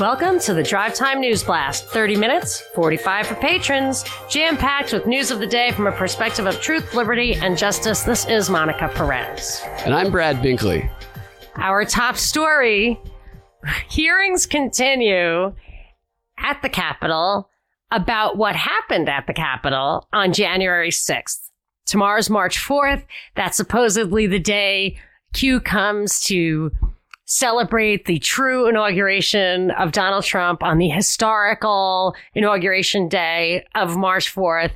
Welcome to the Drive Time News Blast. 30 minutes, 45 for patrons, jam packed with news of the day from a perspective of truth, liberty, and justice. This is Monica Perez. And I'm Brad Binkley. Our top story hearings continue at the Capitol about what happened at the Capitol on January 6th. Tomorrow's March 4th. That's supposedly the day Q comes to celebrate the true inauguration of Donald Trump on the historical inauguration day of March 4th.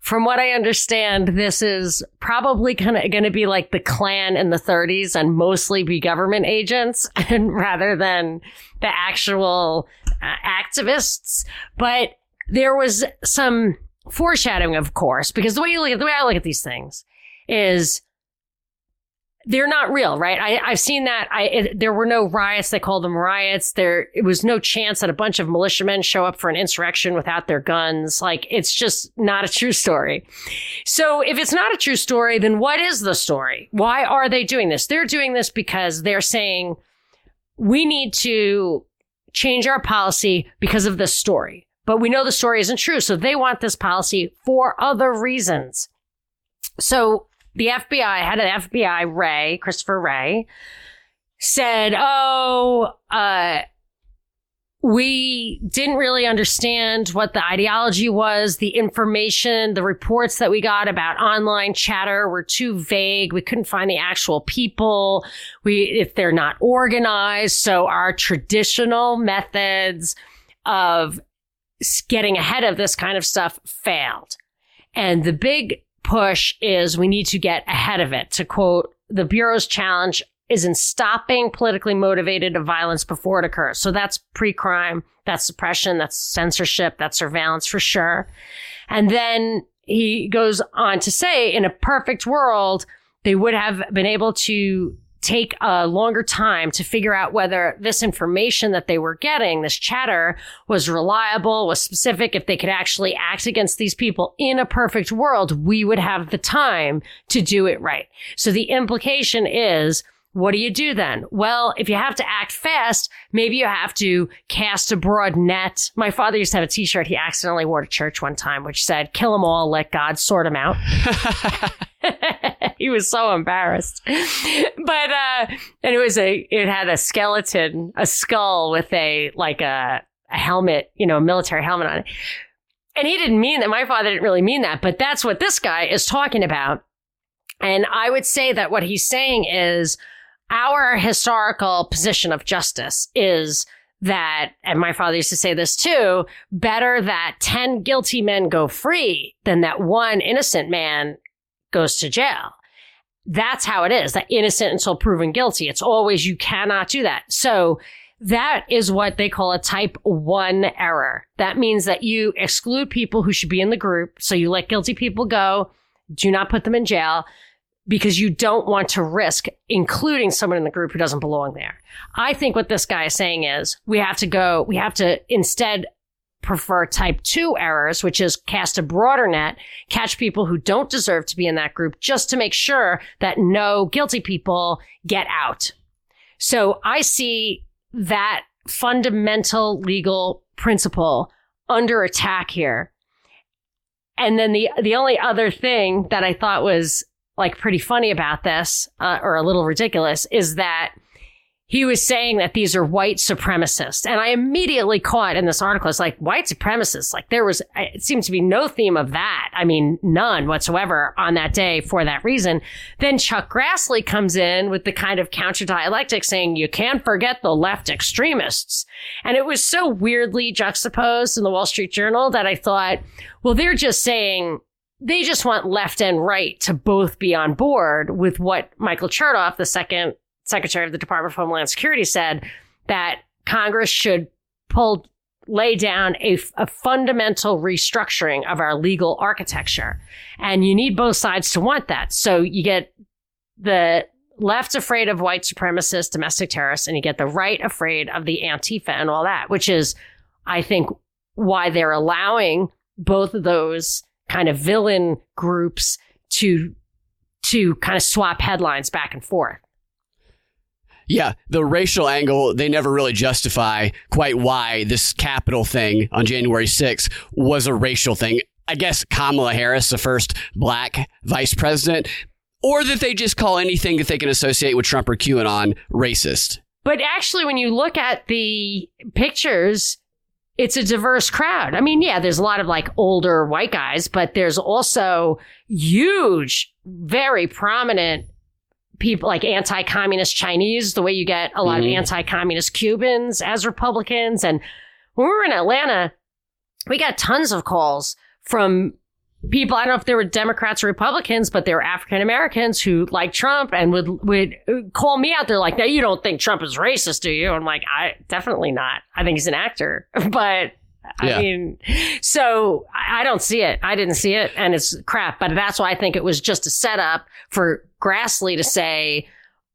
From what I understand, this is probably kind of going to be like the Klan in the 30s and mostly be government agents and rather than the actual uh, activists. But there was some foreshadowing, of course, because the way you look at the way I look at these things is they're not real, right? I, have seen that. I it, there were no riots. They called them riots. There it was no chance that a bunch of militiamen show up for an insurrection without their guns. Like it's just not a true story. So if it's not a true story, then what is the story? Why are they doing this? They're doing this because they're saying we need to change our policy because of this story. But we know the story isn't true. So they want this policy for other reasons. So the FBI, head of the FBI, Wray, Christopher Wray, said, Oh, uh, we didn't really understand what the ideology was. The information, the reports that we got about online chatter were too vague. We couldn't find the actual people. We, if they're not organized. So our traditional methods of getting ahead of this kind of stuff failed. And the big push is we need to get ahead of it. To quote, the Bureau's challenge is in stopping politically motivated violence before it occurs. So that's pre-crime, that's suppression, that's censorship, that's surveillance for sure. And then he goes on to say, in a perfect world, they would have been able to take a longer time to figure out whether this information that they were getting, this chatter, was reliable, was specific, if they could actually act against these people in a perfect world, we would have the time to do it right. So the implication is what do you do then? Well, if you have to act fast, maybe you have to cast a broad net. My father used to have a t-shirt he accidentally wore to church one time, which said, kill them all, let God sort them out. he was so embarrassed. But, uh, and it was a, it had a skeleton, a skull with a, like a, a helmet, you know, a military helmet on it. And he didn't mean that. My father didn't really mean that, but that's what this guy is talking about. And I would say that what he's saying is, our historical position of justice is that, and my father used to say this too, better that 10 guilty men go free than that one innocent man goes to jail. That's how it is, that innocent until proven guilty. It's always, you cannot do that. So that is what they call a type one error. That means that you exclude people who should be in the group. So you let guilty people go, do not put them in jail because you don't want to risk including someone in the group who doesn't belong there. I think what this guy is saying is we have to go, we have to instead prefer type two errors, which is cast a broader net, catch people who don't deserve to be in that group just to make sure that no guilty people get out. So I see that fundamental legal principle under attack here. And then the, the only other thing that I thought was like pretty funny about this, uh, or a little ridiculous, is that he was saying that these are white supremacists. And I immediately caught in this article, it's like white supremacists. Like there was, it seemed to be no theme of that. I mean, none whatsoever on that day for that reason. Then Chuck Grassley comes in with the kind of counter dialectic saying, you can't forget the left extremists. And it was so weirdly juxtaposed in the Wall Street Journal that I thought, well, they're just saying they just want left and right to both be on board with what Michael Chertoff, the second Secretary of the Department of Homeland Security, said that Congress should pull lay down a, a, fundamental restructuring of our legal architecture. And you need both sides to want that. So you get the left afraid of white supremacists, domestic terrorists, and you get the right afraid of the Antifa and all that, which is, I think, why they're allowing both of those kind of villain groups to to kind of swap headlines back and forth. Yeah, the racial angle, they never really justify quite why this Capitol thing on January 6th was a racial thing. I guess Kamala Harris, the first black vice president, or that they just call anything that they can associate with Trump or QAnon racist. But actually, when you look at the pictures, it's a diverse crowd. I mean, yeah, there's a lot of like older white guys, but there's also huge, very prominent people like anti-communist Chinese, the way you get a lot Mhm. of anti-communist Cubans as Republicans. And when we were in Atlanta, we got tons of calls from people. I don't know if they were Democrats or Republicans, but they were African Americans who liked Trump and would would call me out. They're like, "Now you don't think Trump is racist, do you?" I'm like, "I definitely not. I think he's an actor." But Yeah. I mean, so I don't see it. I didn't see it, and it's crap. But that's why I think it was just a setup for Grassley to say,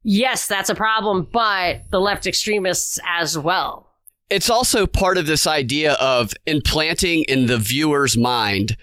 "Yes, that's a problem," but the left extremists as well. It's also part of this idea of implanting in the viewer's mind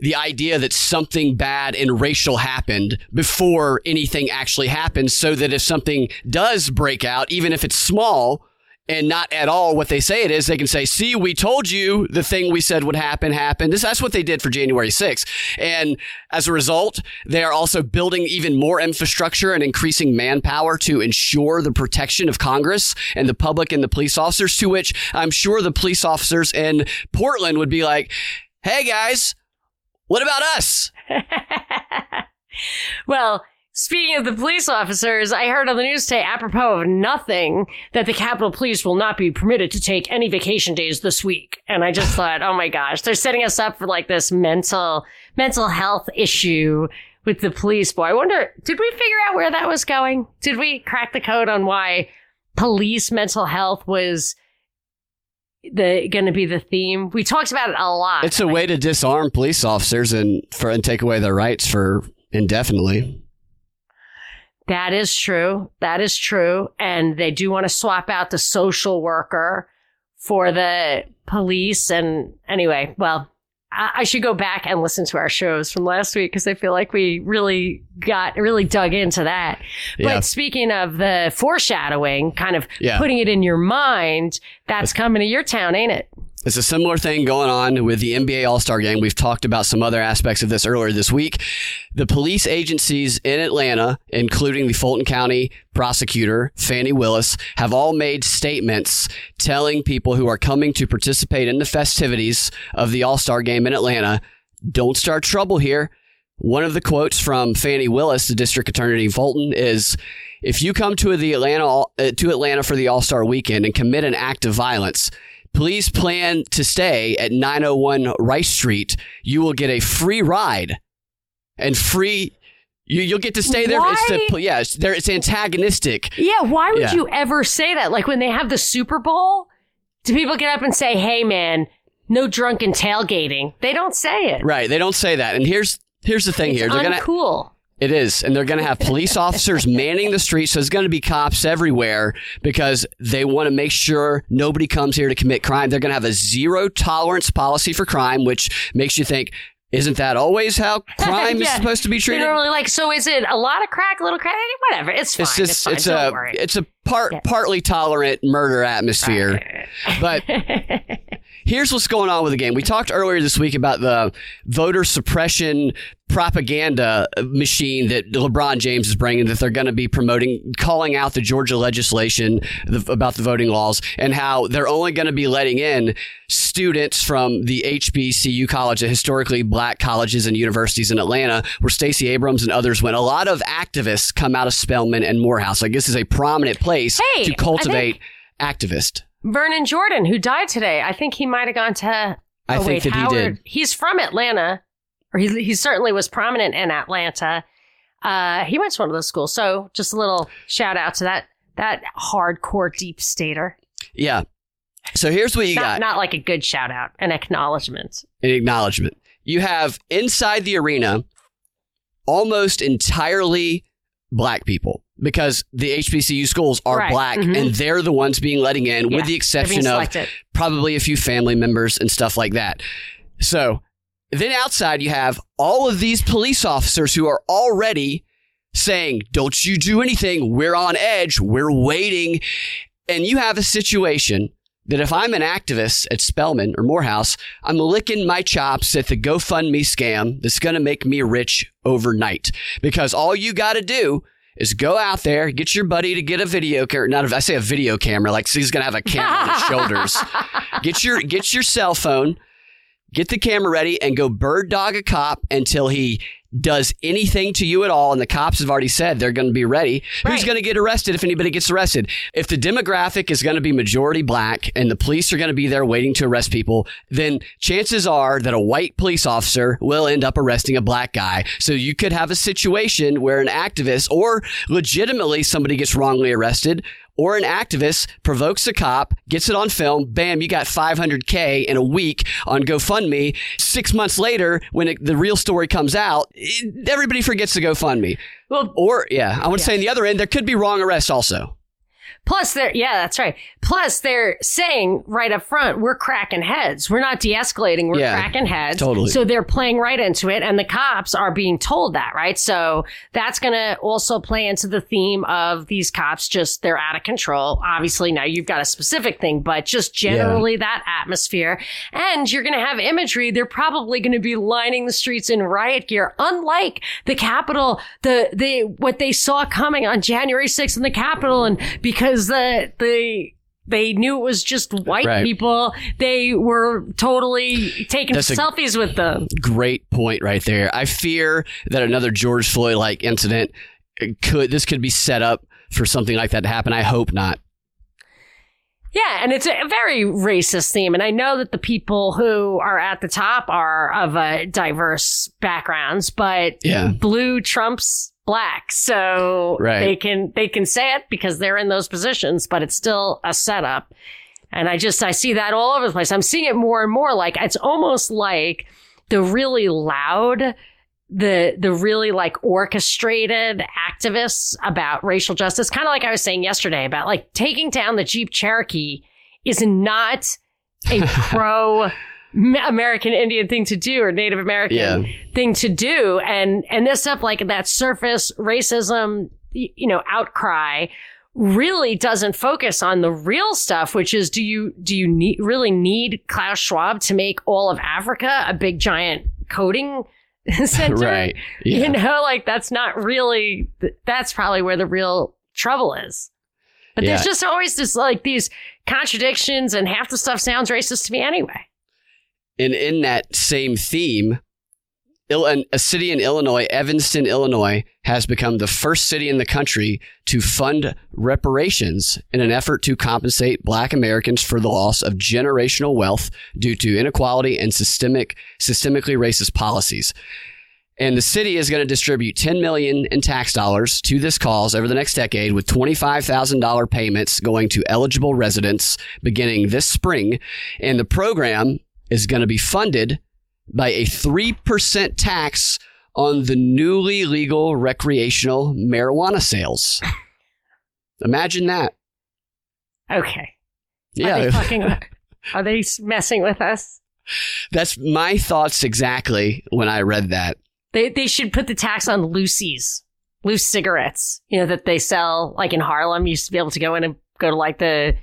the idea that something bad and racial happened before anything actually happened so that if something does break out, even if it's small and not at all what they say it is, they can say, see, we told you the thing we said would happen happened. This, that's what they did for January 6th. And as a result, they are also building even more infrastructure and increasing manpower to ensure the protection of Congress and the public and the police officers, to which I'm sure the police officers in Portland would be like, hey guys, what about us? well, speaking of the police officers, I heard on the news today, apropos of nothing, that the Capitol Police will not be permitted to take any vacation days this week. And I just thought, oh my gosh, they're setting us up for like this mental mental health issue with the police. Boy, I wonder, did we figure out where that was going? Did we crack the code on why police mental health was the going to be the theme? We talked about it a lot. It's a way to disarm police officers and for and take away their rights for indefinitely. That is true. That is true. And they do want to swap out the social worker for the police. And anyway, well, I, I should go back and listen to our shows from last week because I feel like we really got really dug into that. Yeah. But speaking of the foreshadowing, kind of Yeah. putting it in your mind, that's coming to your town, ain't it? It's a similar thing going on with the NBA All Star game. We've talked about some other aspects of this earlier this week. The police agencies in Atlanta, including the Fulton County prosecutor, Fani Willis, have all made statements telling people who are coming to participate in the festivities of the All Star game in Atlanta don't start trouble here. One of the quotes from Fani Willis, the district attorney in Fulton, is if you come to the Atlanta uh, to Atlanta for the All Star weekend and commit an act of violence, please plan to stay at 901 Rice Street. You will get a free ride and free. You, you'll get to stay there. It's Why? the, yeah, it's, there, it's antagonistic. Yeah, why would Yeah. you ever say that? Like when they have the Super Bowl, do people get up and say, "Hey, man, no drunken tailgating"? They don't say it. Right. They don't say that. And here's here's the thing It's here. They're gonna uncool. It is. And they're going to have police officers manning the streets. So there's going to be cops everywhere because they want to make sure nobody comes here to commit crime. They're going to have a zero tolerance policy for crime, which makes you think, isn't that always how crime is supposed to be treated? don't really like. So is it a lot of crack, a little crack? Whatever. It's fine. It's It's, just, fine. it's, a, worry. it's a part, partly tolerant murder atmosphere. But here's what's going on with the game. We talked earlier this week about the voter suppression propaganda machine that LeBron James is bringing that they're going to be promoting, calling out the Georgia legislation about the voting laws and how they're only going to be letting in students from the HBCU college, the historically black colleges and universities in Atlanta, where Stacey Abrams and others went. A lot of activists come out of Spelman and Morehouse. Like this is a prominent place Hey, to cultivate activists. Vernon Jordan, who died today, I think he might have gone to. I oh, think wait, that he Howard. did. He's from Atlanta, or he he certainly was prominent in Atlanta. Uh, he went to one of those schools. So just a little shout out to that that hardcore deep stater. Yeah. So here's what you Not, got not like a good shout out, an acknowledgement. an acknowledgement. You have inside the arena almost entirely black people because the HBCU schools are Right. black Mhm. and they're the ones being letting in, Yeah, with the exception of probably a few family members and stuff like that. So then outside, you have all of these police officers who are already saying, Don't you do anything. We're on edge. We're waiting. And you have a situation that if I'm an activist at Spelman or Morehouse, I'm licking my chops at the GoFundMe scam that's going to make me rich overnight. Because all you got to do is go out there, get your buddy to get a video camera. Not if I say a video camera, like so he's gonna have a camera on his shoulders. Get your get your cell phone, get the camera ready, and go bird dog a cop until he does anything to you at all, and the cops have already said they're going to be ready, right. who's going to get arrested if anybody gets arrested? If the demographic is going to be majority black and the police are going to be there waiting to arrest people, then chances are that a white police officer will end up arresting a black guy. So you could have a situation where an activist or legitimately somebody gets wrongly arrested or an activist provokes a cop, gets it on film, bam, you got 500K in a week on GoFundMe. Six months later, when it, the real story comes out, it, everybody forgets to GoFundMe. Well, or, yeah, I want to yeah. say on the other end, there could be wrong arrests also. Plus, they're, yeah, that's right. Plus, they're saying right up front, we're cracking heads. We're not de escalating, we're yeah, cracking heads. Totally. So they're playing right into it, and the cops are being told that, right? So that's going to also play into the theme of these cops just, they're out of control. Obviously, now you've got a specific thing, but just generally yeah. that atmosphere. And you're going to have imagery. They're probably going to be lining the streets in riot gear, unlike the Capitol, the, the, what they saw coming on January 6th in the Capitol. And because because the the they knew it was just white right. people. They were totally taking That's selfies with them. Great point right there. I fear that another George Floyd like incident could this could be set up for something like that to happen. I hope not. Yeah, and it's a very racist theme. And I know that the people who are at the top are of a diverse backgrounds, but yeah. blue trumps black. So right. they can they can say it because they're in those positions, but it's still a setup. And I just I see that all over the place. I'm seeing it more and more like it's almost like the really loud the the really like orchestrated activists about racial justice kind of like I was saying yesterday about like taking down the Jeep Cherokee is not a pro American Indian thing to do or Native American yeah. thing to do. And, and this stuff like that surface racism, you know, outcry really doesn't focus on the real stuff, which is do you, do you need, really need Klaus Schwab to make all of Africa a big giant coding center? right. Yeah. You know, like that's not really, that's probably where the real trouble is. But yeah. there's just always this like these contradictions and half the stuff sounds racist to me anyway. And in that same theme, a city in Illinois, Evanston, Illinois, has become the first city in the country to fund reparations in an effort to compensate black Americans for the loss of generational wealth due to inequality and systemic, systemically racist policies. And the city is going to distribute 10 million in tax dollars to this cause over the next decade with $25,000 payments going to eligible residents beginning this spring. And the program is going to be funded by a 3% tax on the newly legal recreational marijuana sales. Imagine that. Okay. Yeah. Are they, fucking, are they messing with us? That's my thoughts exactly when I read that. They, they should put the tax on Lucy's, loose cigarettes, you know, that they sell like in Harlem. You used to be able to go in and go to like the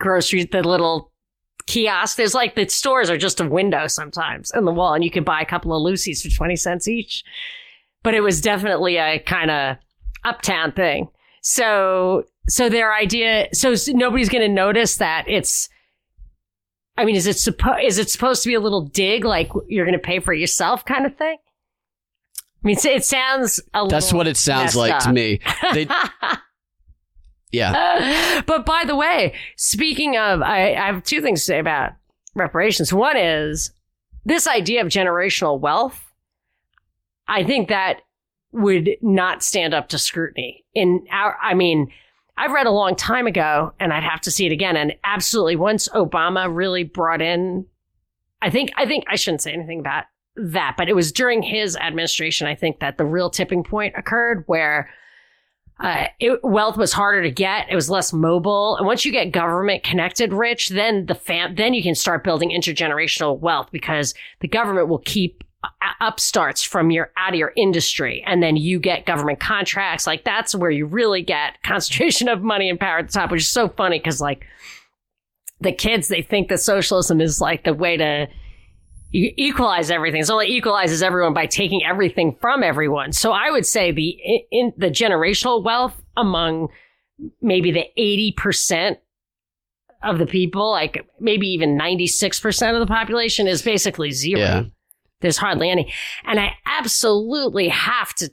grocery, the little kiosk. There's like the stores are just a window sometimes in the wall, and you can buy a couple of Lucy's for 20 cents each. But it was definitely a kind of uptown thing. So, so their idea, so nobody's going to notice that it's, I mean, is it supposed, is it supposed to be a little dig like you're going to pay for yourself kind of thing? I mean, it sounds That's what it sounds like up. to me. They, Yeah. but by the way, speaking of, I, I have two things to say about reparations. One is this idea of generational wealth. I think that would not stand up to scrutiny. In our, I mean, I've read a long time ago, and I'd have to see it again. And absolutely, once Obama really brought in, I think, I think I shouldn't say anything about that, but it was during his administration, I think that the real tipping point occurred where uh, it, wealth was harder to get. It was less mobile. And once you get government connected rich, then the fam, then you can start building intergenerational wealth because the government will keep upstarts from your out of your industry and then you get government contracts like that's where you really get concentration of money and power at the top which is so funny because like the kids they think that socialism is like the way to equalize everything. It only equalizes everyone by taking everything from everyone. So I would say the in the generational wealth among maybe the 80% of the people, like maybe even 96% of the population is basically zero. Yeah. There's hardly any. And I absolutely have to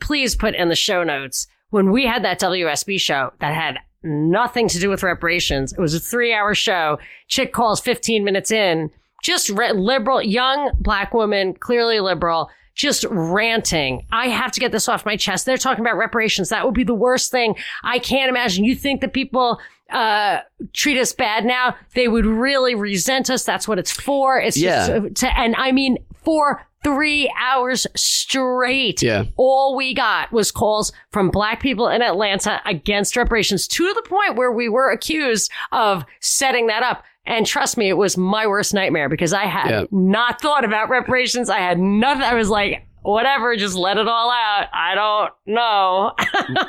please put in the show notes when we had that WSB show that had nothing to do with reparations. It was a three hour show. Chick calls 15 minutes in just re- liberal, young black woman, clearly liberal, just ranting. I have to get this off my chest. They're talking about reparations. That would be the worst thing. I can't imagine. You think that people uh, treat us bad now? They would really resent us. That's what it's for. It's yeah. just to, and I mean, for three hours straight. Yeah. All we got was calls from black people in Atlanta against reparations to the point where we were accused of setting that up. And trust me, it was my worst nightmare because I had yeah. not thought about reparations. I had nothing. I was like, whatever, just let it all out. I don't know.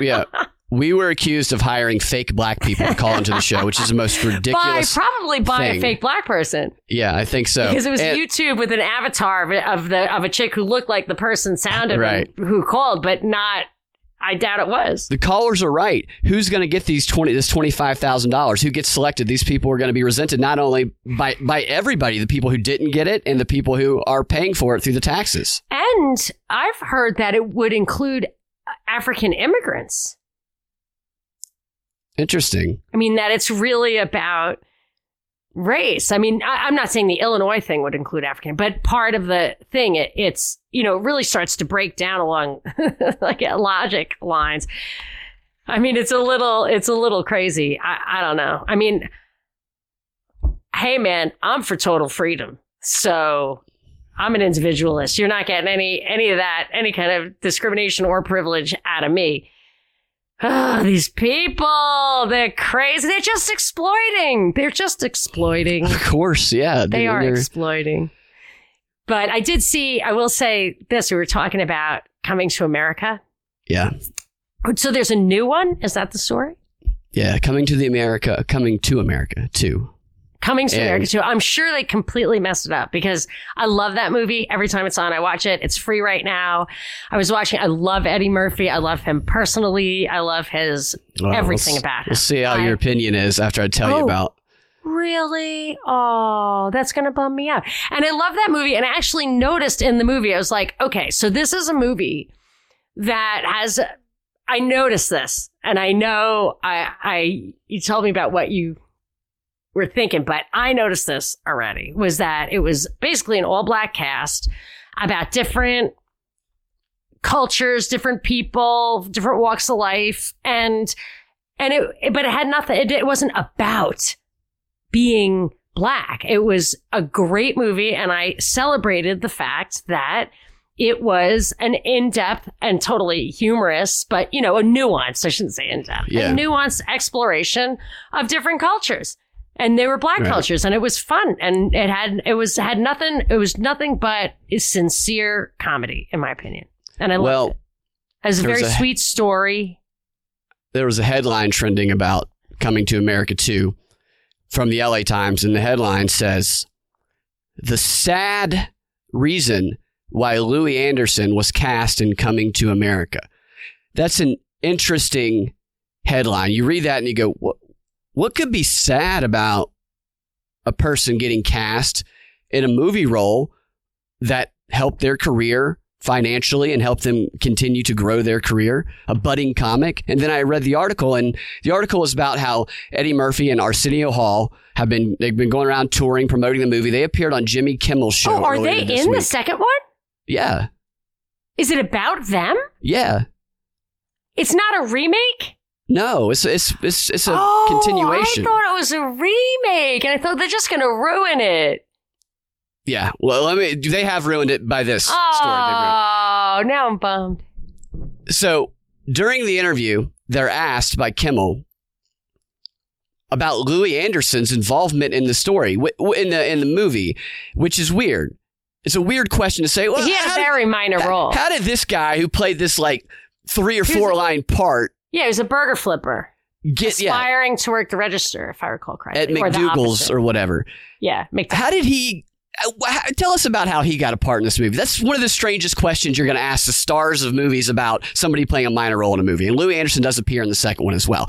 yeah. We were accused of hiring fake black people to call into the show, which is the most ridiculous. By, probably by thing. a fake black person. Yeah, I think so. Because it was and, YouTube with an avatar of, of, the of a chick who looked like the person sounded right. who called, but not I doubt it was. The callers are right. Who's going to get these twenty this twenty five thousand dollars? Who gets selected? These people are going to be resented not only by by everybody, the people who didn't get it, and the people who are paying for it through the taxes. And I've heard that it would include African immigrants. Interesting. I mean that it's really about race. I mean, I, am not saying the Illinois thing would include African, but part of the thing, it, it's, you know, it really starts to break down along like logic lines. I mean, it's a little, it's a little crazy. I, I don't know. I mean, hey man, I'm for total freedom. So I'm an individualist. You're not getting any, any of that, any kind of discrimination or privilege out of me. Oh, these people, they're crazy. They're just exploiting. They're just exploiting. Of course, yeah. They, they are exploiting. But I did see, I will say this, we were talking about coming to America. Yeah. So there's a new one? Is that the story? Yeah, coming to the America, coming to America too. Coming to and, America too. I'm sure they completely messed it up because I love that movie. Every time it's on, I watch it. It's free right now. I was watching. I love Eddie Murphy. I love him personally. I love his well, everything about him. We'll see how I, your opinion is after I tell oh, you about. Really? Oh, that's going to bum me out. And I love that movie. And I actually noticed in the movie, I was like, okay, so this is a movie that has, I noticed this and I know I, I, you told me about what you were thinking, but I noticed this already was that it was basically an all black cast about different cultures, different people, different walks of life. And, and it, but it had nothing, it, it wasn't about being black. It was a great movie. And I celebrated the fact that it was an in-depth and totally humorous, but you know, a nuanced, I shouldn't say in-depth, yeah. a nuanced exploration of different cultures and they were black right. cultures and it was fun and it had it was had nothing it was nothing but a sincere comedy in my opinion and i well, loved it. It was a very was a, sweet story. There was a headline trending about coming to america 2 from the la times and the headline says the sad reason why louie anderson was cast in coming to america. That's an interesting headline. You read that and you go what what could be sad about a person getting cast in a movie role that helped their career financially and helped them continue to grow their career, a budding comic. And then I read the article and the article was about how Eddie Murphy and Arsenio Hall have been, they've been going around touring, promoting the movie. They appeared on Jimmy Kimmel's show. Oh, are they in week. the second one? Yeah. Is it about them? Yeah. It's not a remake? No, it's it's it's it's a oh, continuation. I thought it was a remake, and I thought they're just going to ruin it. Yeah, well, let me. They have ruined it by this oh, story. Oh, now I'm bummed. So during the interview, they're asked by Kimmel about Louie Anderson's involvement in the story, in the in the movie, which is weird. it's a weird question to say. Well, he had a did- very minor role. How did this guy who played this like three or four line part yeah, he was a burger flipper, get yeah aspiring to work the register, if I recall correctly. at or McDowell's opposite. or whatever? yeah. How did he? uh, Tell us about how he got a part in this movie. That's one of the strangest questions you're going to ask the stars of movies about somebody playing a minor role in a movie. And Louie Anderson does appear in the second one as well.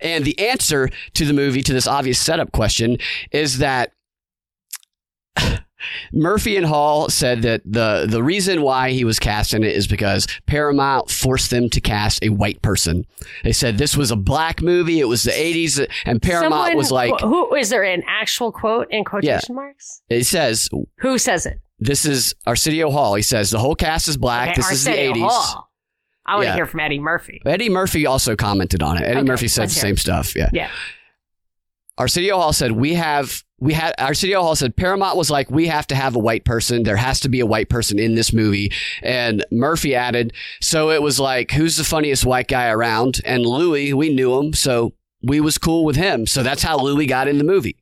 And the answer to the movie, to this obvious setup question, is that Murphy and Hall said that the the reason why he was cast in it is because Paramount forced them to cast a white person. They said this was a black movie. It was the 80s, and Paramount Someone- was like, who is there an actual quote in quotation marks? it says Who says it? this is Arsenio Hall. He says the whole cast is black. Okay, this is the 80s. Hall. I want to Yeah. hear from Eddie Murphy. Eddie Murphy also commented on it. Eddie Okay, Murphy said the same it. stuff. Yeah. Yeah. Arsenio Hall said we have we had Arsenio Hall said Paramount was like we have to have a white person. There has to be a white person in this movie. And Murphy added, so it was like who's the funniest white guy around? And Louie, we knew him, so we was cool with him. So that's how Louie got in the movie.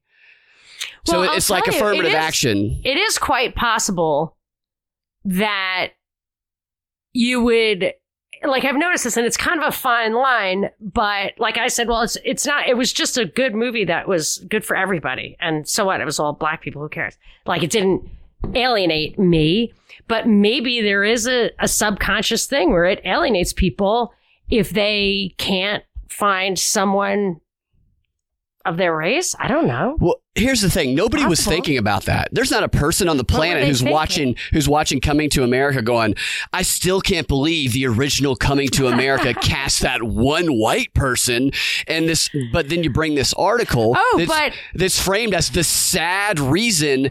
So Well, I'll it's like you, affirmative it is- action. It is quite possible that you would like I've noticed this and it's kind of a fine line, but like I said, well it's it's not it was just a good movie that was good for everybody. And so what? It was all black people, who cares? Like it didn't alienate me, but maybe there is a, a subconscious thing where it alienates people if they can't find someone of their race. I don't know. Well, here's the thing. Nobody was thinking about that. There's not a person on the planet who's thinking? watching who's watching Coming to America going, I still can't believe the original Coming to America cast that one white person and this but then you bring this article Oh, that's, but- that's framed as the sad reason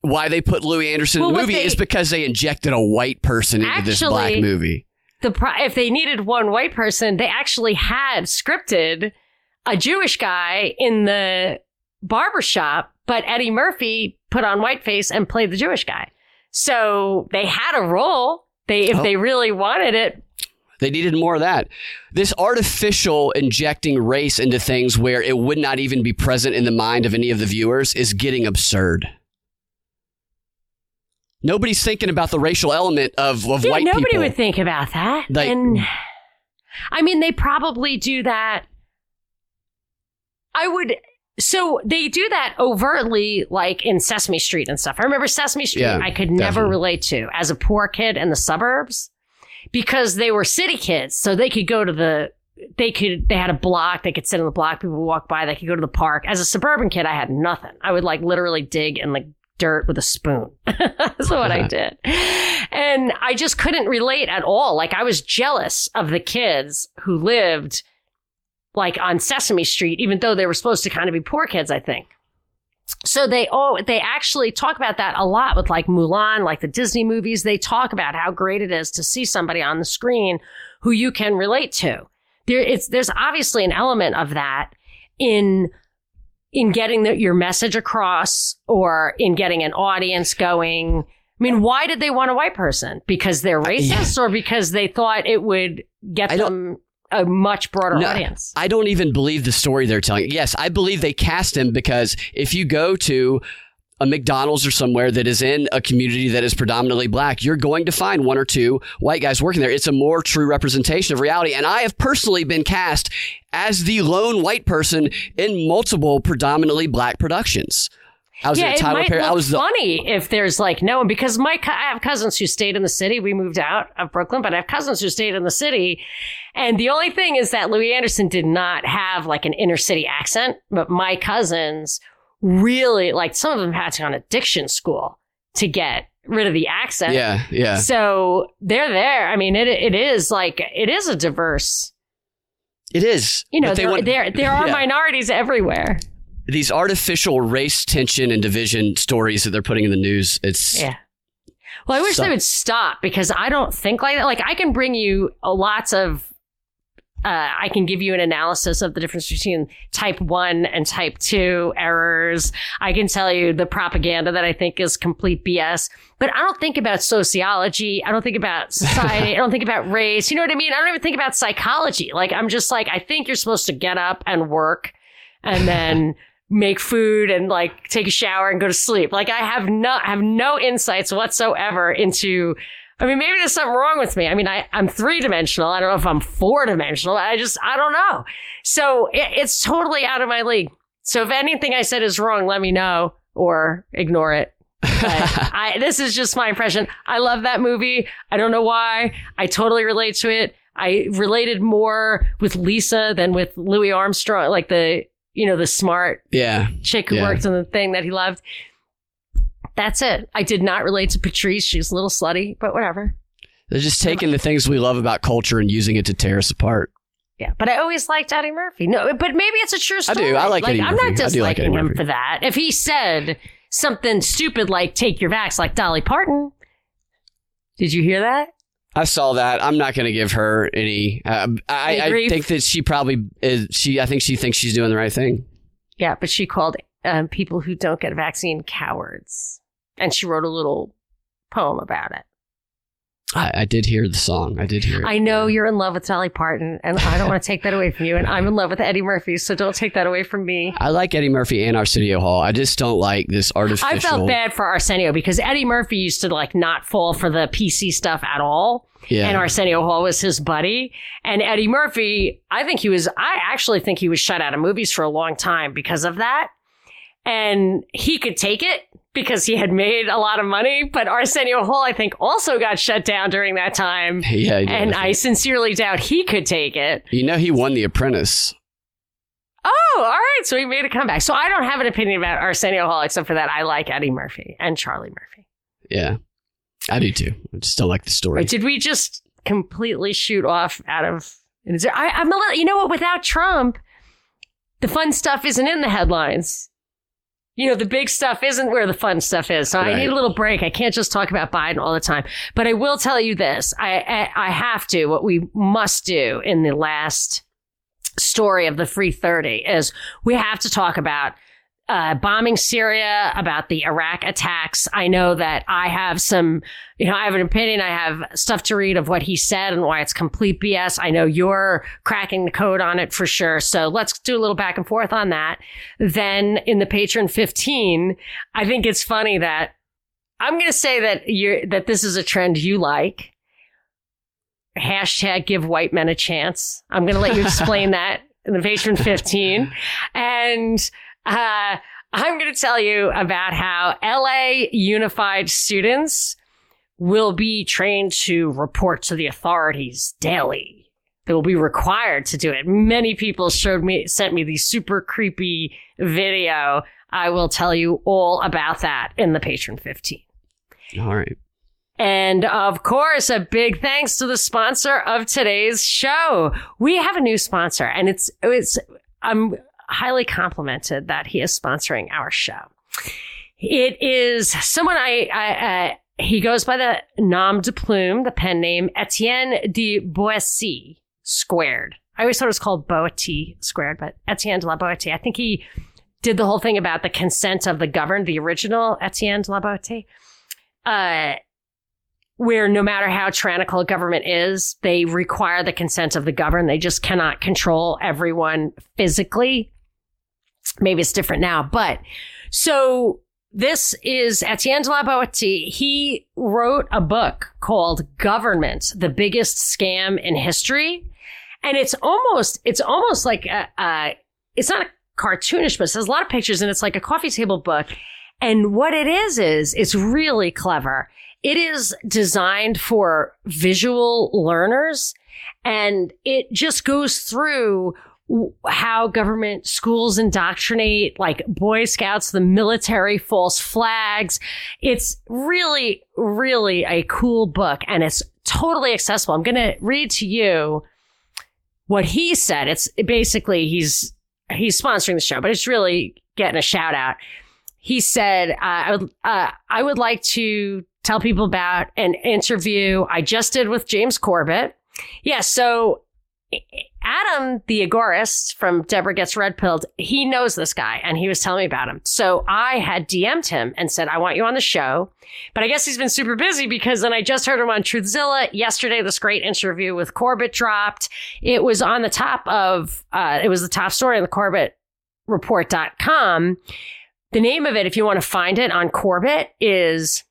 why they put Louie Anderson Well, in the movie they- is because they injected a white person into this black movie. the pro- if they needed one white person, they actually had scripted a Jewish guy in the barbershop, but Eddie Murphy put on whiteface and played the Jewish guy. So they had a role. They if Oh. they really wanted it. They needed more of that. This artificial injecting race into things where it would not even be present in the mind of any of the viewers is getting absurd. Nobody's thinking about the racial element of, of Yeah, white nobody people. would think about that. Like- and I mean, they probably do that. I would. So they do that overtly, like in Sesame Street and stuff. I remember Sesame Street. Yeah, I could never relate to as a poor kid in the suburbs because they were city kids, so they could go to the. They could. They had a block. They could sit on the block. People would walk by. They could go to the park. As a suburban kid, I had nothing. I would like literally dig in the dirt with a spoon. That's what I did. And I just couldn't relate at all. Like I was jealous of the kids who lived like on Sesame Street, even though they were supposed to kind of be poor kids, I think. So they oh they actually talk about that a lot with like Mulan, like the Disney movies. They talk about how great it is to see somebody on the screen who you can relate to. There it's there's obviously an element of that in in getting the, your message across or in getting an audience going. I mean, why did they want a white person? Because they're racist or because they thought it would get I them a much broader No, audience? I don't even believe the story they're telling. Yes, I believe they cast him because if you go to a McDonald's or somewhere that is in a community that is predominantly black, you're going to find one or two white guys working there. It's a more true representation of reality. And I have personally been cast as the lone white person in multiple predominantly black productions. I was in yeah, a Tyler might look I was the funny if there's like no one because my co- I have cousins who stayed in the city. We moved out of Brooklyn, but I have cousins who stayed in the city. And the only thing is that Louie Anderson did not have like an inner city accent, but my cousins really like some of them had to go on addiction school to get rid of the accent. yeah, yeah. So they're there. I mean, it it is like it is a diverse. It is. You know, there want- there, there are yeah. minorities everywhere. These artificial race tension and division stories that they're putting in the news. It's Yeah. Well, I wish they would stop because I don't think like that. Like, I can bring you lots of. Uh, I can give you an analysis of the difference between type one and type two errors. I can tell you the propaganda that I think is complete BS, but I don't think about sociology. I don't think about society. I don't think about race. You know what I mean? I don't even think about psychology. Like, I'm just like, I think you're supposed to get up and work and then make food and like take a shower and go to sleep. Like I have no have no insights whatsoever into I mean, maybe there's something wrong with me. I mean, I, I'm three dimensional. I don't know if I'm four dimensional. I just, I don't know. So it, it's totally out of my league. So if anything I said is wrong, let me know or ignore it. But I, this is just my impression. I love that movie. I don't know why. I totally relate to it. I related more with Lisa than with Louis Armstrong, like the, you know, the smart Yeah. chick who Yeah. worked on the thing that he loved. That's it. I did not relate to Patrice. She's a little slutty, but whatever. They're just taking the things we love about culture and using it to tear us apart. Yeah, but I always liked Eddie Murphy. No, but maybe it's a true story. I do. I like Eddie I'm Murphy. not do like disliking him Murphy. for that. If he said something stupid like "take your vax," like Dolly Parton, did you hear that? I saw that. I'm not going to give her any. Uh, I, Any I think that she probably is. She. I think she thinks she's doing the right thing. Yeah, but she called um, people who don't get a vaccine cowards, and she wrote a little poem about it. I, I did hear the song. I did hear it. I know you're in love with Dolly Parton, and I don't want to take that away from you. And I'm in love with Eddie Murphy, so don't take that away from me. I like Eddie Murphy and Arsenio Hall. I just don't like this artificial. I felt bad for Arsenio because Eddie Murphy used to like not fall for the PC stuff at all. Yeah. And Arsenio Hall was his buddy. And Eddie Murphy, I think he was, I actually think he was shut out of movies for a long time because of that. And he could take it because he had made a lot of money. But Arsenio Hall, I think, also got shut down during that time. yeah. did, And I think. sincerely doubt he could take it. You know, he won The Apprentice. Oh, all right. So he made a comeback. So I don't have an opinion about Arsenio Hall except for that I like Eddie Murphy and Charlie Murphy. Yeah, I do too. I just don't like the story. Wait, did we just completely shoot off out of? Is there, I, I'm a little. You know what? Without Trump, the fun stuff isn't in the headlines. You know, the big stuff isn't where the fun stuff is. So I need a little break. I can't just talk about Biden all the time. But I will tell you this: I I, I have to. What we must do in the last story of the free 30 is we have to talk about uh, bombing Syria, about the Iraq attacks. I know that I have some, you know, I have an opinion. I have stuff to read of what he said and why it's complete BS. I know you're cracking the code on it for sure. So let's do a little back and forth on that. Then in the patron 15, I think it's funny that I'm going to say that you're, that this is a trend you like. Hashtag give white men a chance. I'm going to let you explain that in the patron 15. And, uh, I'm going to tell you about how LA unified students will be trained to report to the authorities daily. They will be required to do it. Many people showed me, sent me the super creepy video. I will tell you all about that in the patron 15. All right. And of course, a big thanks to the sponsor of today's show. We have a new sponsor and it's, it's, I'm highly complimented that he is sponsoring our show. It is someone I, I, uh, he goes by the nom de plume, the pen name Etienne de Boissy squared. I always thought it was called Boetie squared, but Etienne de la Boetie. I think he did the whole thing about the consent of the governed, the original Etienne de la Boetie. Uh, where no matter how tyrannical a government is, they require the consent of the governed. They just cannot control everyone physically. Maybe it's different now, but so this is Etienne de la Boetie. He wrote a book called Government, the biggest scam in history. And it's almost, it's almost like a, a it's not a cartoonish, but it has a lot of pictures and it's like a coffee table book. And what it is, is it's really clever. It is designed for visual learners and it just goes through how government schools indoctrinate like boy scouts the military false flags. It's really really a cool book and it's totally accessible. I'm going to read to you what he said. It's basically he's he's sponsoring the show but it's really getting a shout out. He said uh, I would uh, I would like to tell people about an interview I just did with James Corbett. Yeah, so Adam, the agorist from Deborah Gets Red Pilled, he knows this guy and he was telling me about him. So I had DM'd him and said, I want you on the show. But I guess he's been super busy because then I just heard him on Truthzilla yesterday. This great interview with Corbett dropped. It was on the top of, uh, it was the top story on the Corbett report.com. The name of it, if you want to find it on Corbett, is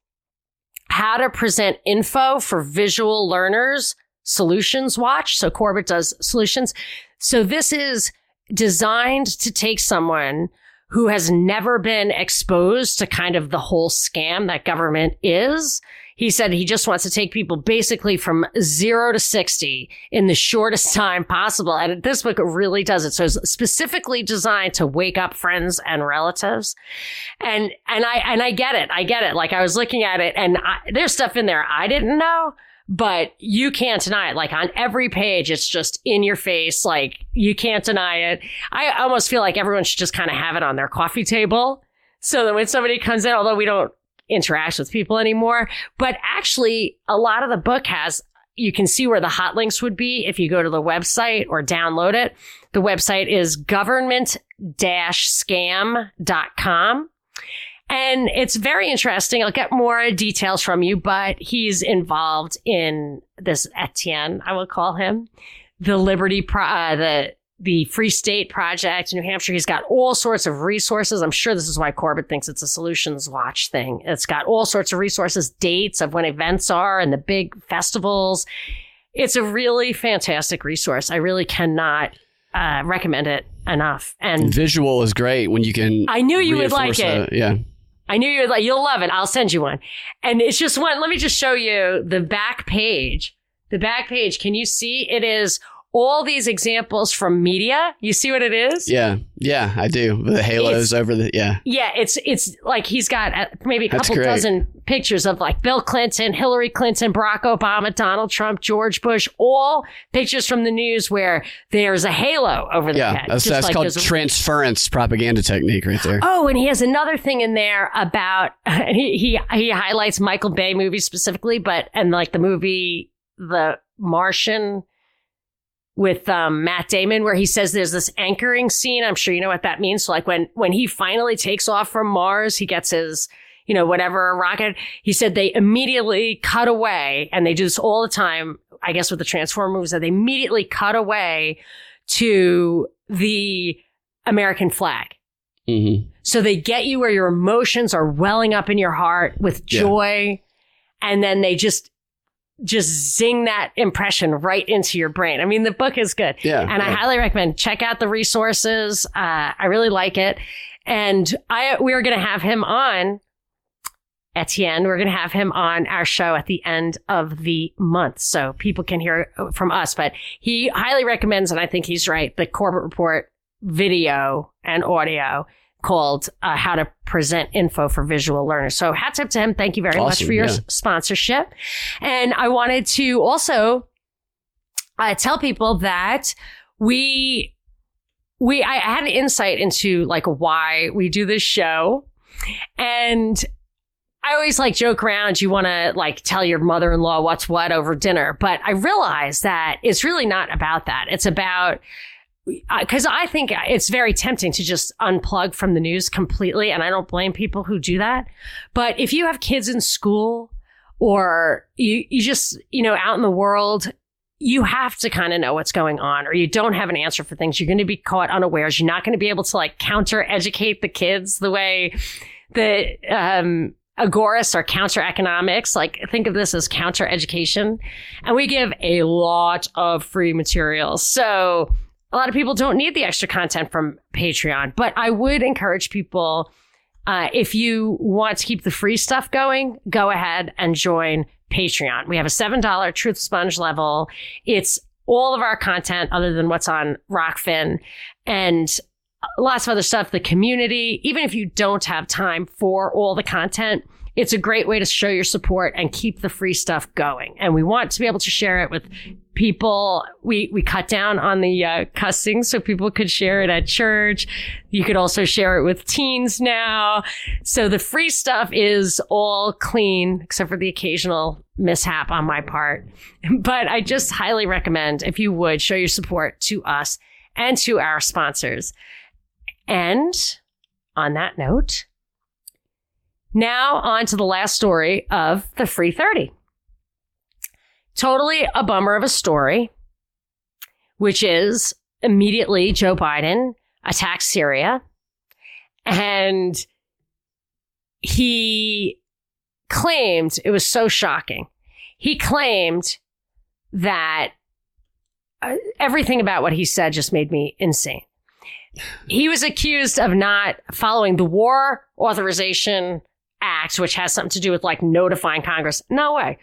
How to Present Info for Visual Learners Solutions Watch. So Corbett does solutions. So this is designed to take someone who has never been exposed to kind of the whole scam that government is he said he just wants to take people basically from zero to 60 in the shortest time possible. And this book really does it. So it's specifically designed to wake up friends and relatives. And, and I, and I get it. I get it. Like I was looking at it and I, there's stuff in there I didn't know but you can't deny it. Like on every page, it's just in your face. Like you can't deny it. I almost feel like everyone should just kind of have it on their coffee table. So that when somebody comes in, although we don't interact with people anymore. But actually, a lot of the book has, you can see where the hot links would be if you go to the website or download it. The website is government-scam.com. And it's very interesting. I'll get more details from you, but he's involved in this Etienne, I will call him, the Liberty, Pro- uh, the the Free State Project in New Hampshire. He's got all sorts of resources. I'm sure this is why Corbett thinks it's a solutions watch thing. It's got all sorts of resources, dates of when events are and the big festivals. It's a really fantastic resource. I really cannot uh, recommend it enough. And visual is great when you can. I knew you would like it. yeah. I knew you would like. You'll love it. I'll send you one. And it's just one. Let me just show you the back page. The back page. Can you see? It is all these examples from media. You see what it is? Yeah. Yeah, I do. The halos It's- over the yeah. Yeah, it's it's like he's got uh, maybe a couple dozen pictures of like Bill Clinton, Hillary Clinton, Barack Obama, Donald Trump, George Bush, all pictures from the news where there's a halo over the Yeah, head. that's, just that's like called a- transference propaganda technique right there. Oh, and he has another thing in there about he he, he highlights Michael Bay movies specifically, but and like the movie The Martian with um, Matt Damon, where he says there's this anchoring scene. I'm sure you know what that means. So like when when he finally takes off from Mars, he gets his you know whatever rocket. He said they immediately cut away, and they do this all the time. I guess with the Transformer movies, that they immediately cut away to the American flag. hmm So they get you where your emotions are welling up in your heart with Yeah. joy. And then they just, just zing that impression right into your brain. I mean, the book is good. Yeah. And I highly recommend check out the resources. Uh, I really like it. And I, we are going to have him on Etienne. We're going to have him on our show at the end of the month. So people can hear from us, but he highly recommends, and I think he's right, the Corbett Report video and audio called uh, How to Present Info for Visual Learners. So hats up to him. Thank you very much for your yeah. sponsorship. And I wanted to also uh, tell people that we we I had an insight into like why we do this show, and I always like joke around. You want to like tell your mother in law what's what over dinner, but I realize that it's really not about that. It's about because I think it's very tempting to just unplug from the news completely, and I don't blame people who do that. But if you have kids in school or you you just you know out in the world, you have to kind of know what's going on, or you don't have an answer for things. You're going to be caught unawares. You're not going to be able to like counter educate the kids the way the um, agorists or counter economics. Like think of this as counter education, and we give a lot of free materials. So a lot of people don't need the extra content from Patreon, but I would encourage people. Uh, if you want to keep the free stuff going, go ahead and join Patreon. We have a $7 Truth Sponge level. It's all of our content other than what's on Rokfin and lots of other stuff, the community. Even if you don't have time for all the content, it's a great way to show your support and keep the free stuff going. And we want to be able to share it with people. We, we cut down on the uh, cussing so people could share it at church. You could also share it with teens now. So the free stuff is all clean except for the occasional mishap on my part. But I just highly recommend if you would show your support to us and to our sponsors. And on that note, now on to the last story of the free 30. Totally a bummer of a story, which is immediately Joe Biden attacks Syria And he claimed it was so shocking. He claimed that uh, everything about what he said just made me insane. He was accused of not following the War Authorization Act, which has something to do with like notifying Congress. No way.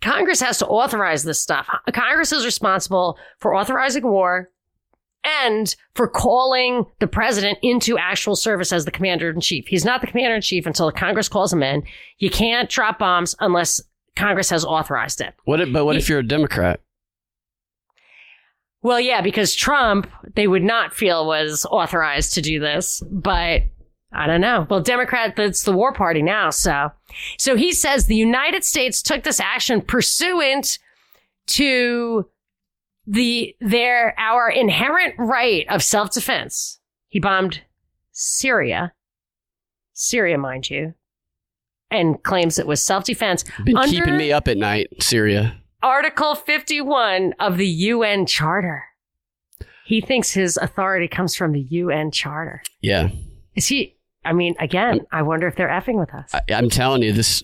Congress has to authorize this stuff. Congress is responsible for authorizing war and for calling the president into actual service as the commander in chief. He's not the commander in chief until the Congress calls him in. You can't drop bombs unless Congress has authorized it. What if, but what if you're a Democrat? Well, yeah, because Trump, they would not feel was authorized to do this, but I don't know. Well, Democrat, that's the war party now. So, so he says the United States took this action pursuant to the, their, our inherent right of self-defense. He bombed Syria, Syria, mind you, and claims it was self-defense. Been keeping me up at night, Syria. Article 51 of the UN Charter. He thinks his authority comes from the UN Charter. Yeah. Is he? I mean, again, mm. I wonder if they're effing with us. I, I'm telling you, this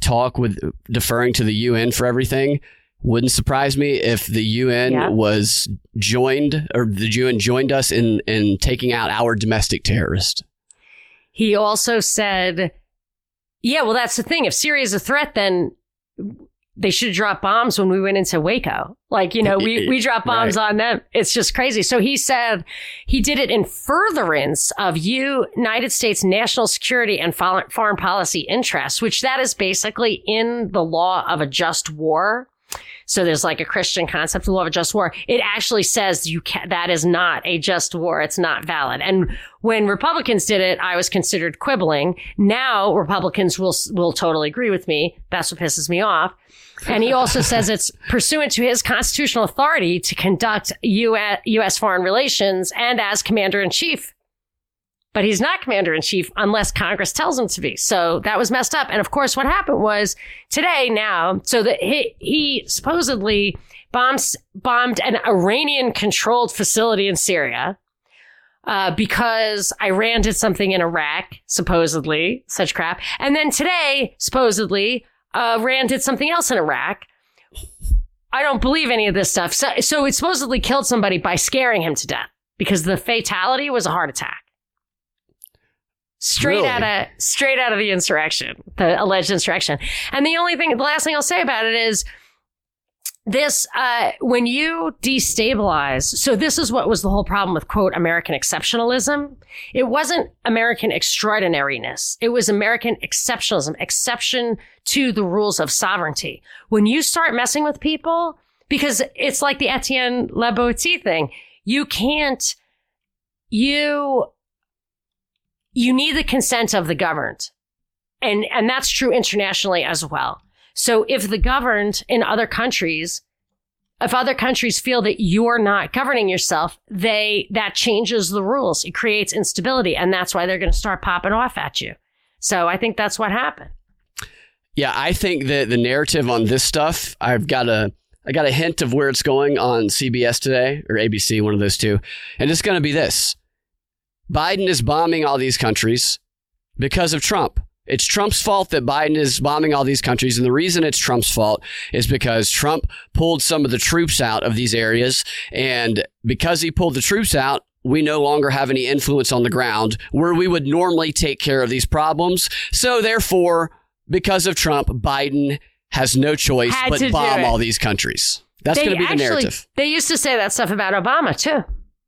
talk with deferring to the UN for everything wouldn't surprise me if the UN Yeah. was joined or the UN joined us in in taking out our domestic terrorist. He also said, yeah, well, that's the thing. If Syria is a threat, then they should drop bombs when we went into Waco. Like, you know, we, we drop bombs on them. It's just crazy. So he said he did it in furtherance of United States national security and foreign policy interests, which that is basically in the law of a just war. So there's like a Christian concept of law of a just war. It actually says you can, that is not a just war. It's not valid. And when Republicans did it, I was considered quibbling. Now Republicans will will totally agree with me. That's what pisses me off. And he also says it's pursuant to his constitutional authority to conduct U.S. U.S. foreign relations and as commander in chief. But he's not commander in chief unless Congress tells him to be. So that was messed up. And of course, what happened was today now, so that he, he supposedly bombs, bombed an Iranian controlled facility in Syria. Uh, because Iran did something in Iraq, supposedly, such crap. And then today, supposedly, uh, Iran did something else in Iraq. I don't believe any of this stuff. So, so it supposedly killed somebody by scaring him to death because the fatality was a heart attack. Straight Really? out of straight out of the insurrection, the alleged insurrection. And the only thing, the last thing I'll say about it is this uh, when you destabilize so this is what was the whole problem with quote american exceptionalism. It wasn't american extraordinariness. It was american exceptionalism exception to the rules of sovereignty. When you start messing with people because it's like the etienne la Boetie thing you can't you you need the consent of the governed. And and that's true internationally as well so if the governed in other countries, if other countries feel that you're not governing yourself, they, that changes the rules. It creates instability. And that's why they're going to start popping off at you. So I think that's what happened. Yeah, I think that the narrative on this stuff, I've got a I got a hint of where it's going on CBS today or ABC, one of those two. And it's going to be this. Biden is bombing all these countries because of Trump. It's Trump's fault that Biden is bombing all these countries. And the reason it's Trump's fault is because Trump pulled some of the troops out of these areas. And because he pulled the troops out, we no longer have any influence on the ground where we would normally take care of these problems. So therefore, because of Trump, Biden has no choice Had but to bomb all these countries. That's going to be the narrative. They used to say that stuff about Obama too.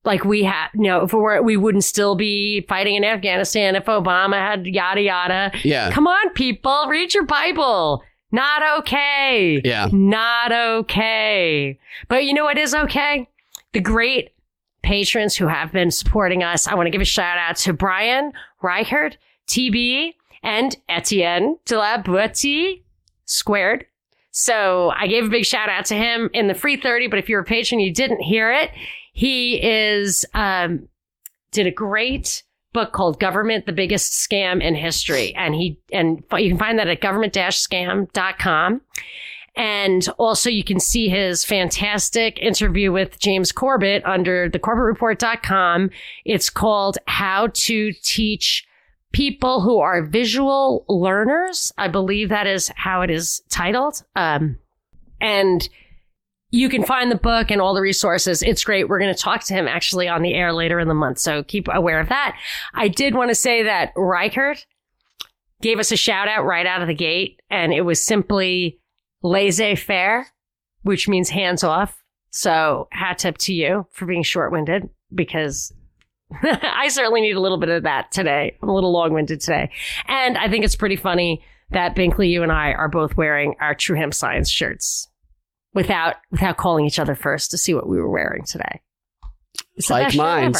Like we had, you know, if we were, we wouldn't still be fighting in Afghanistan if Obama had yada yada. Yeah. Come on, people, read your Bible. Not okay. Yeah. Not okay. But you know what is okay? The great patrons who have been supporting us. I want to give a shout out to Brian Reichert, TB, and Etienne de la Boetie squared. So I gave a big shout out to him in the free 30, but if you're a patron, you didn't hear it. He is, um, did a great book called Government, the Biggest Scam in History. And he, and you can find that at government-scam.com. And also you can see his fantastic interview with James Corbett under the corbettreport.com. It's called How to Teach people who are visual learners. I believe that is how it is titled. Um, and you can find the book and all the resources. It's great. We're going to talk to him actually on the air later in the month. So keep aware of that. I did want to say that Reichert gave us a shout out right out of the gate and it was simply laissez faire, which means hands off. So hat tip to you for being short winded because I certainly need a little bit of that today. I'm a little long winded today. And I think it's pretty funny that Binkley, you and I are both wearing our True Hemp Science shirts without without calling each other first to see what we were wearing today. It's like mine.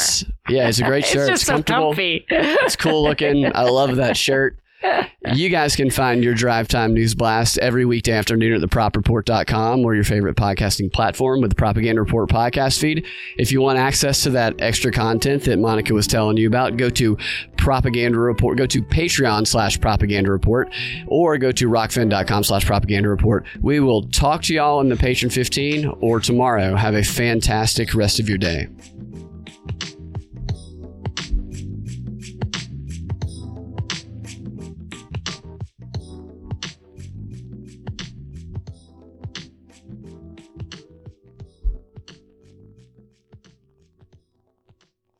Yeah, it's a great shirt. it's, it's comfortable. So it's cool looking. I love that shirt. you guys can find your drive time news blast every weekday afternoon at thepropreport.com or your favorite podcasting platform with the Propaganda Report podcast feed. If you want access to that extra content that Monica was telling you about, go to Propaganda Report, go to Patreon slash Propaganda Report, or go to rokfin.com slash Propaganda Report. We will talk to y'all in the Patron 15 or tomorrow. Have a fantastic rest of your day.